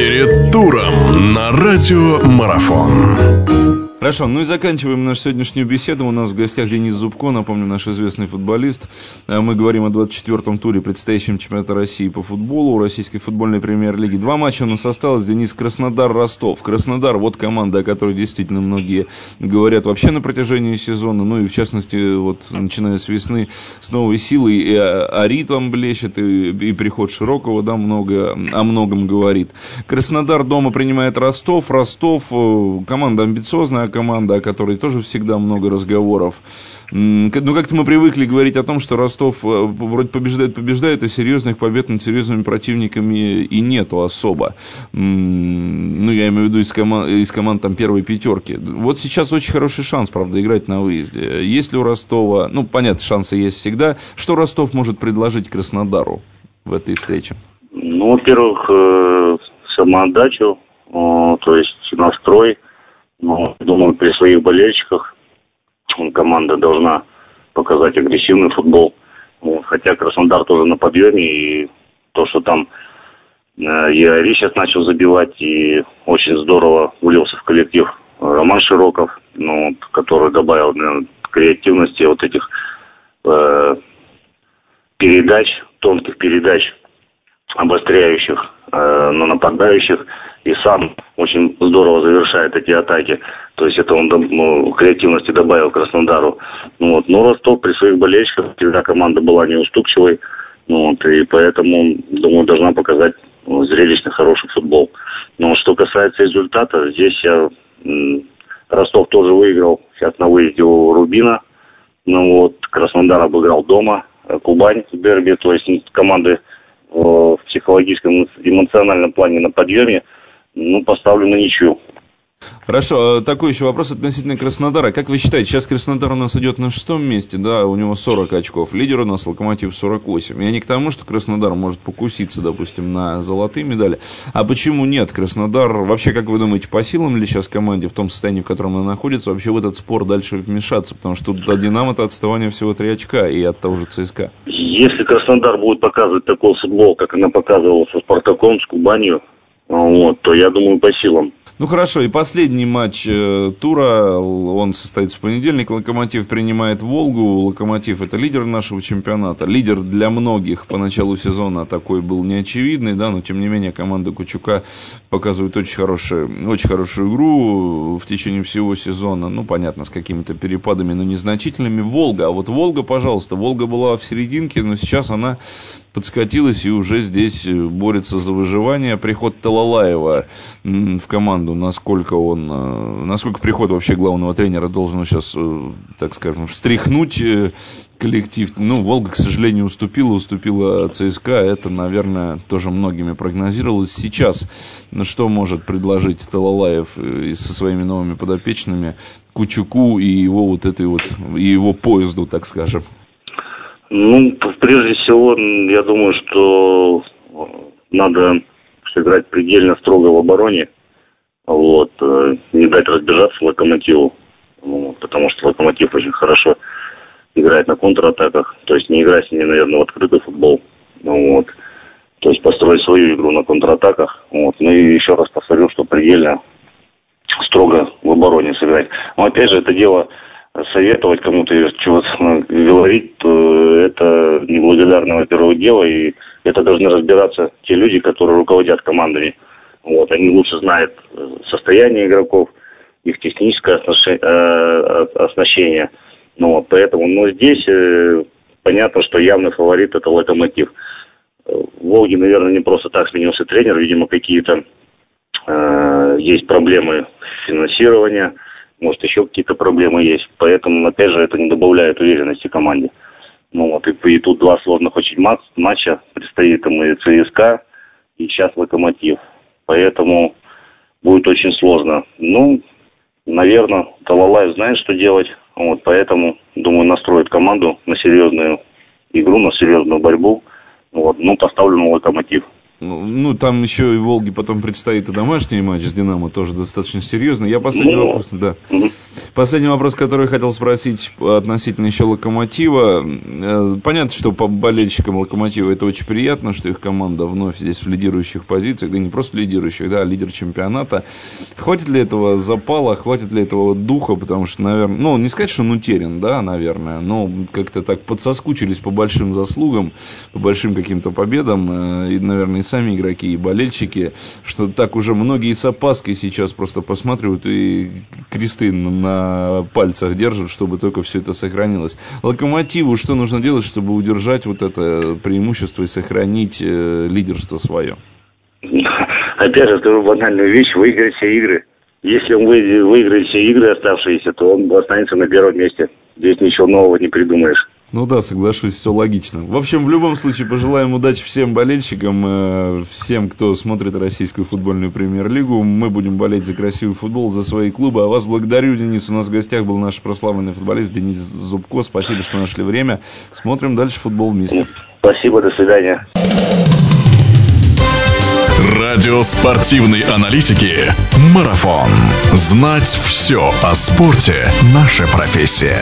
Перед туром на радио Марафон. Хорошо, ну и заканчиваем нашу сегодняшнюю беседу. У нас в гостях Денис Зубко, напомню, наш известный футболист. Э, мы говорим о 24-м туре предстоящем чемпионата России по футболу, Российской футбольной премьер-лиги. Два матча у нас осталось. Денис Краснодар-Ростов. Краснодар, вот команда, о которой действительно многие говорят вообще на протяжении сезона. Ну и в частности, вот начиная с весны, с новой силой. И Ари там блещет, и, и приход Широкого, да, много, о многом говорит. Краснодар дома принимает Ростов. Ростов, э, команда амбициозная, команда, о которой тоже всегда много разговоров. Ну, как-то мы привыкли говорить о том, что Ростов э, вроде побеждает, побеждает, а серьезных побед над серьезными противниками и нету особо. Ну, я имею в виду из команд, из команд там первой пятерки. Вот сейчас очень хороший шанс, правда, играть на выезде. Есть ли у Ростова, ну, понятно, шансы есть всегда. Что Ростов может предложить Краснодару в этой встрече? Ну, во-первых, э, самоотдачу, то есть настрой – думаю, при своих болельщиках команда должна показать агрессивный футбол. Хотя Краснодар тоже на подъеме, и то, что там э, и Ари сейчас начал забивать, и очень здорово влился в коллектив Роман Широков, ну, который добавил наверное, креативности вот этих э, передач, тонких передач, обостряющих э, на нападающих и сам очень здорово завершает эти атаки. То есть это он ну, креативности добавил Краснодару. Ну, вот. Но Ростов при своих болельщиках всегда команда была неуступчивой. Ну, вот, и поэтому, думаю, должна показать ну, зрелищный, хороший футбол. Но что касается результата, здесь я Ростов тоже выиграл сейчас на выезде у Рубина. Ну вот, Краснодар обыграл дома, Кубань в дерби, то есть команды в психологическом, эмоциональном плане на подъеме ну, поставлю на ничью. Хорошо, а такой еще вопрос относительно Краснодара. Как вы считаете, сейчас Краснодар у нас идет на шестом месте, да, у него 40 очков, лидер у нас Локомотив 48. Я не к тому, что Краснодар может покуситься, допустим, на золотые медали. А почему нет? Краснодар, вообще, как вы думаете, по силам ли сейчас команде в том состоянии, в котором она находится, вообще в этот спор дальше вмешаться? Потому что тут от Динамо-то отставание всего 3 очка и от того же ЦСКА. Если Краснодар будет показывать такой футбол, как она показывала со Спартаком, с Кубанью, вот, то я думаю, по силам. Ну хорошо, и последний матч э, тура, он состоится в понедельник. Локомотив принимает Волгу. Локомотив это лидер нашего чемпионата. Лидер для многих по началу сезона такой был неочевидный, да, но тем не менее команда Кучука показывает очень, хорошую, очень хорошую игру в течение всего сезона. Ну, понятно, с какими-то перепадами, но незначительными. Волга, а вот Волга, пожалуйста, Волга была в серединке, но сейчас она подскатилась и уже здесь борется за выживание. Приход Талалаева в команду команду, насколько он, э, насколько приход вообще главного тренера должен сейчас, э, так скажем, встряхнуть э, коллектив. Ну, Волга, к сожалению, уступила, уступила ЦСКА. Это, наверное, тоже многими прогнозировалось. Сейчас ну, что может предложить Талалаев со своими новыми подопечными Кучуку и его вот этой вот, и его поезду, так скажем? Ну, прежде всего, я думаю, что надо сыграть предельно строго в обороне вот, э, не дать разбежаться локомотиву, ну, потому что локомотив очень хорошо играет на контратаках, то есть не играть с ними, наверное, в открытый футбол, ну, вот, то есть построить свою игру на контратаках, вот, ну и еще раз повторю, что предельно строго в обороне сыграть. Но опять же, это дело советовать кому-то чего-то говорить, то это неблагодарное, во-первых, дело, и это должны разбираться те люди, которые руководят командами. Вот, они лучше знают э, состояние игроков, их техническое э, оснащение. Ну, вот, поэтому, но здесь э, понятно, что явный фаворит это локомотив. В Волге, наверное, не просто так сменился тренер, видимо, какие-то э, есть проблемы финансирования, может, еще какие-то проблемы есть. Поэтому, опять же, это не добавляет уверенности команде. Ну вот, и, и тут два сложных очень матча. Предстоит им и ЦСКА, и сейчас Локомотив. Поэтому будет очень сложно. Ну, наверное, Талалаев знает, что делать. Вот, поэтому, думаю, настроит команду на серьезную игру, на серьезную борьбу. Вот, ну, поставлю на локомотив. ну, там еще и Волге потом предстоит и домашний матч с Динамо, тоже достаточно серьезно. Я последний ну, вопрос, да. Угу. Последний вопрос, который хотел спросить относительно еще Локомотива. Э, понятно, что по болельщикам Локомотива это очень приятно, что их команда вновь здесь в лидирующих позициях, да не просто лидирующих, да, а лидер чемпионата. Хватит ли этого запала, хватит ли этого духа, потому что, наверное, ну, не сказать, что он утерян, да, наверное, но как-то так подсоскучились по большим заслугам, по большим каким-то победам, э, и, наверное, и сами игроки, и болельщики, что так уже многие с опаской сейчас просто посматривают и кресты на пальцах держат, чтобы только все это сохранилось. Локомотиву что нужно делать, чтобы удержать вот это преимущество и сохранить э, лидерство свое? Опять же, скажу банальную вещь, выиграть все игры. Если он выиграет все игры оставшиеся, то он останется на первом месте. Здесь ничего нового не придумаешь. Ну да, соглашусь, все логично. В общем, в любом случае, пожелаем удачи всем болельщикам, э, всем, кто смотрит российскую футбольную премьер-лигу. Мы будем болеть за красивый футбол, за свои клубы. А вас благодарю, Денис. У нас в гостях был наш прославленный футболист Денис Зубко. Спасибо, что нашли время. Смотрим дальше футбол вместе. Спасибо, до свидания. Радио спортивной аналитики «Марафон». Знать все о спорте – наша профессия.